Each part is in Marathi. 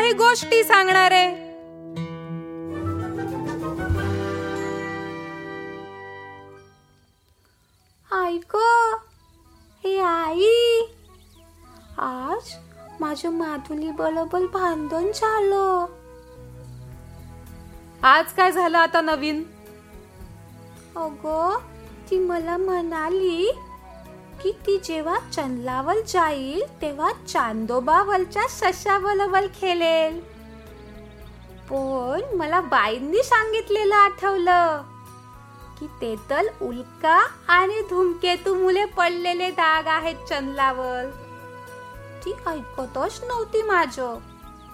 काही गोष्टी सांगणार आहे. ऐक हे आई आज माझ्या माधुली बरोबर भांडण झालं. आज काय झालं आता नवीन? अगं ती मला म्हणाली की ती जेव्हा चंदलावर जाईल तेव्हा चांदोबावरच्या सशाबरोबर खेळेल. पण मला बाईंनी सांगितलेलं आठवलं की ते तर उल्का आणि धूमकेतू मुले पडलेले दाग आहेत चंदलावर ती ऐकतच नव्हती माझं.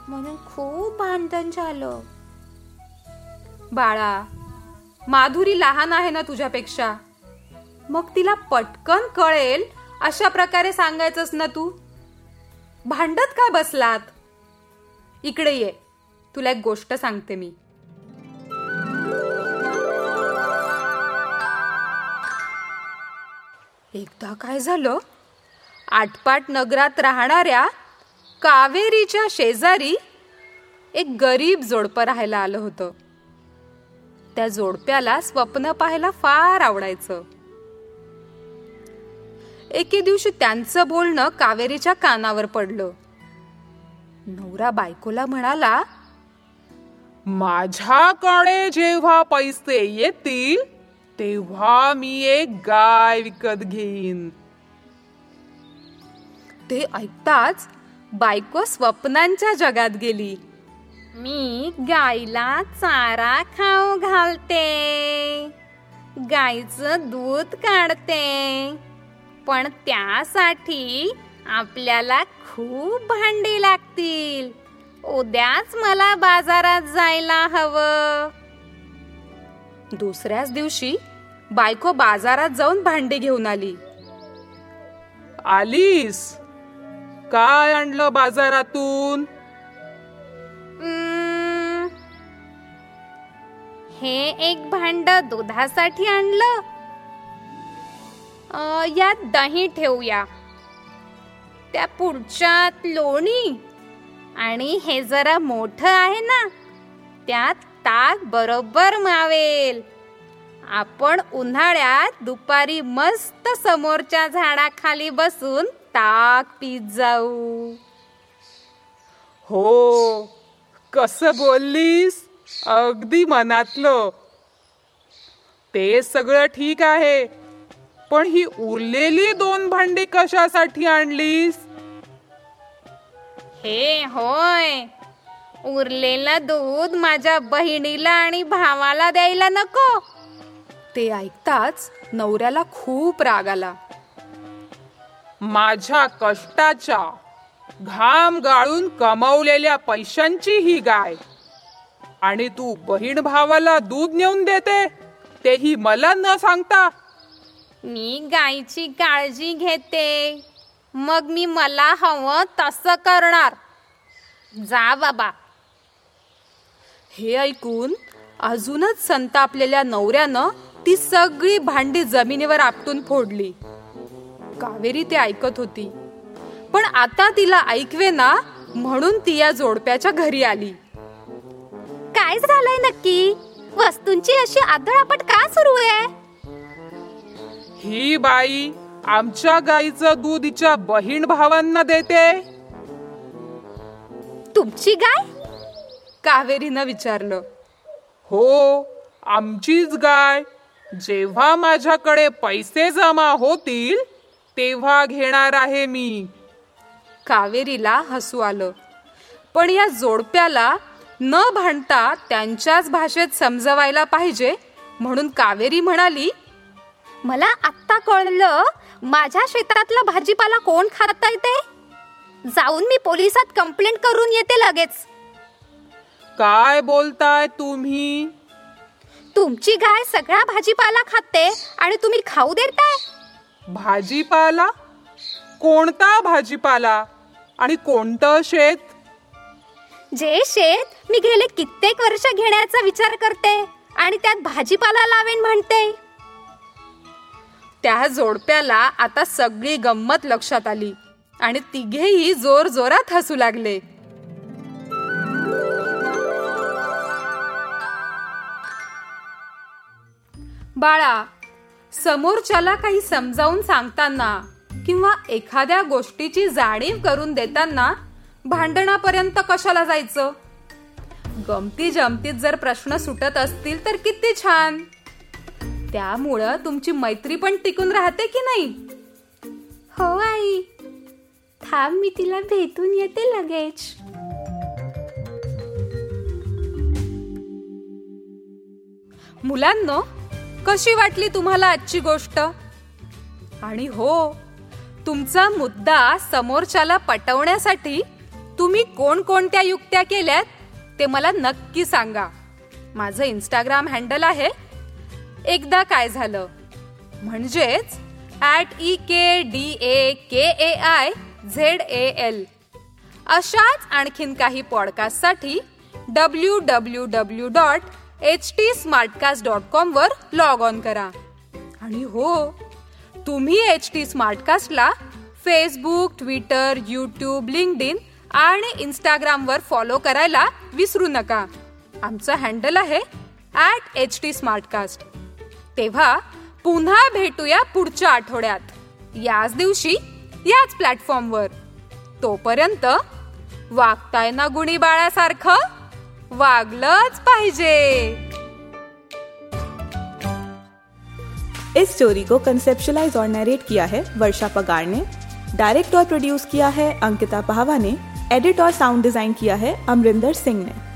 म्हणून खूप भांडण झालं. बाळा माधुरी लहान आहे ना तुझ्यापेक्षा? मग तिला पटकन कळेल अशा प्रकारे सांगायचंस ना तू. भांडत काय बसलात? इकडे ये. तुला एक गोष्ट सांगते मी. एकदा काय झालं? आटपाट नगरात राहणाऱ्या कावेरीच्या शेजारी एक गरीब जोडपं राहायला आलं होतं. त्या जोडप्याला स्वप्न पाहायला फार आवडायचं. एके दिवशी त्यांचं बोलणं कावेरीच्या कानावर पडलं. नवरा बायकोला म्हणाला माझ्याकडे जेव्हा पैसे येतील तेव्हा मी एक गाय विकत घेईन. ते ऐकताच बायको स्वप्नांच्या जगात गेली. मी गाईला चारा खाऊ घालते गाईचं दूध काढते पण त्यासाठी आपल्याला खूप भांडी लागतील. उद्याच मला बाजारात जायला हवं. दुसऱ्याच दिवशी बायको बाजारात जाऊन भांडी घेऊन आली. आलीस? काय आणलं बाजारातून? हे एक भांड दुधासाठी आणलं यात दही ठेवूया. त्या पुढच्यात लोणी आणि हे जरा मोठं आहे ना त्यात ताक बरोबर मावेल. आपण उन्हाळ्यात दुपारी मस्त समोरच्या झाडाखाली बसून ताक पीत जाऊ. हो कस बोललीस? अगदी मनातलं. ते सगळं ठीक आहे. पण ही उरलेली दोन भांडी कशासाठी आणलीस? हे होय उरलेलं दूध माझ्या बहिणीला आणि भावाला द्यायला नको. ते ऐकताच नवऱ्याला खूप राग आला. माझ्या कष्टाच्या घाम गाळून कमावलेल्या पैशांची ही गाय. आणि तू बहीण भावाला दूध नेऊन देते तेही मला न सांगता मी गायची काळजी घेते. मग मी मला हवं तसं करणार. जा बाबा. हे ऐकून अजूनच संतापलेल्या नवऱ्यानं ती सगळी भांडी जमिनीवर आपटून फोडली. कावेरी ते ऐकत होती. पण आता तिला ऐकवे ना म्हणून ती या जोडप्याच्या घरी आली. काय झालंय नक्की? वस्तूंची अशी आदळापट का सुरू आहे? ही बाई आमच्या गाईचं दूध हिच्या बहीण भावांना देते. तुमची गाय? कावेरीनं विचारलं. हो आमचीच गाय. जेव्हा माझ्याकडे पैसे जमा होतील तेव्हा घेणार आहे मी. कावेरीला हसू आलं. पण या जोडप्याला न भांडता त्यांच्याच भाषेत समजवायला पाहिजे म्हणून कावेरी म्हणाली मला आत्ता कळलं माझ्या शेतातला भाजीपाला कोण खाता येते? जाऊन मी पोलिसात कंप्लेंट करून येते लगेच. काय बोलताय तुम्ही? तुमची गाय सगळा भाजीपाला खाते आणि तुम्ही खाऊ देताय? भाजीपाला? कोणता भाजीपाला? आणि कोणतं शेत? जे शेत मी गेले कित्येक वर्ष घेण्याचा विचार करते आणि त्यात भाजीपाला लावेन म्हणते. त्या जोडप्याला आता सगळी गंमत लक्षात आली. आणि तिघेही जोर जोरात हसू लागले. बाळा समोरच्याला काही समजावून सांगताना किंवा एखाद्या गोष्टीची जाणीव करून देताना भांडणापर्यंत कशाला जायचं? गमती जमतीत जर प्रश्न सुटत असतील तर किती छान! त्यामुळं तुमची मैत्री पण टिकून राहते की नाही? हो आई. थांब मी तिला भेटून येते लगेच. मुलांनो कशी वाटली तुम्हाला आजची गोष्ट? आणि हो तुमचा मुद्दा समोरच्याला पटवण्यासाठी तुम्ही कोणकोणत्या युक्त्या केल्यात ते मला नक्की सांगा. माझं इंस्टाग्राम हँडल आहे एकदा काय झालं? म्हणजेच at E K D A K A I Z A L अशाच आणखीन काही पॉडकास्टसाठी W W W dot H T Smartcast dot कॉमवर log on करा. आणि हो तुम्ही एच टी स्मार्टकास्टला Facebook Twitter YouTube LinkedIn आणि इंस्टाग्रामवर फॉलो करायला विसरू नका. आमचं हँडल आहे ॲट एच टी स्मार्टकास्ट तेव्हा पुन्हा भेटूया पुढच्या आठवड्यात. याच दिवशी, याच प्लॅटफॉर्मवर. तोपर्यंत वागताय ना गुणी बाळासारखं वागलंच पाहिजे. इस स्टोरी को कंसेप्शलाइज और नरेट किया है वर्षा पगार ने. डायरेक्ट और प्रोड्यूस किया है अंकिता पहावा ने. एडिट और साउंड डिज़ाइन किया है अमरिंदर सिंह ने.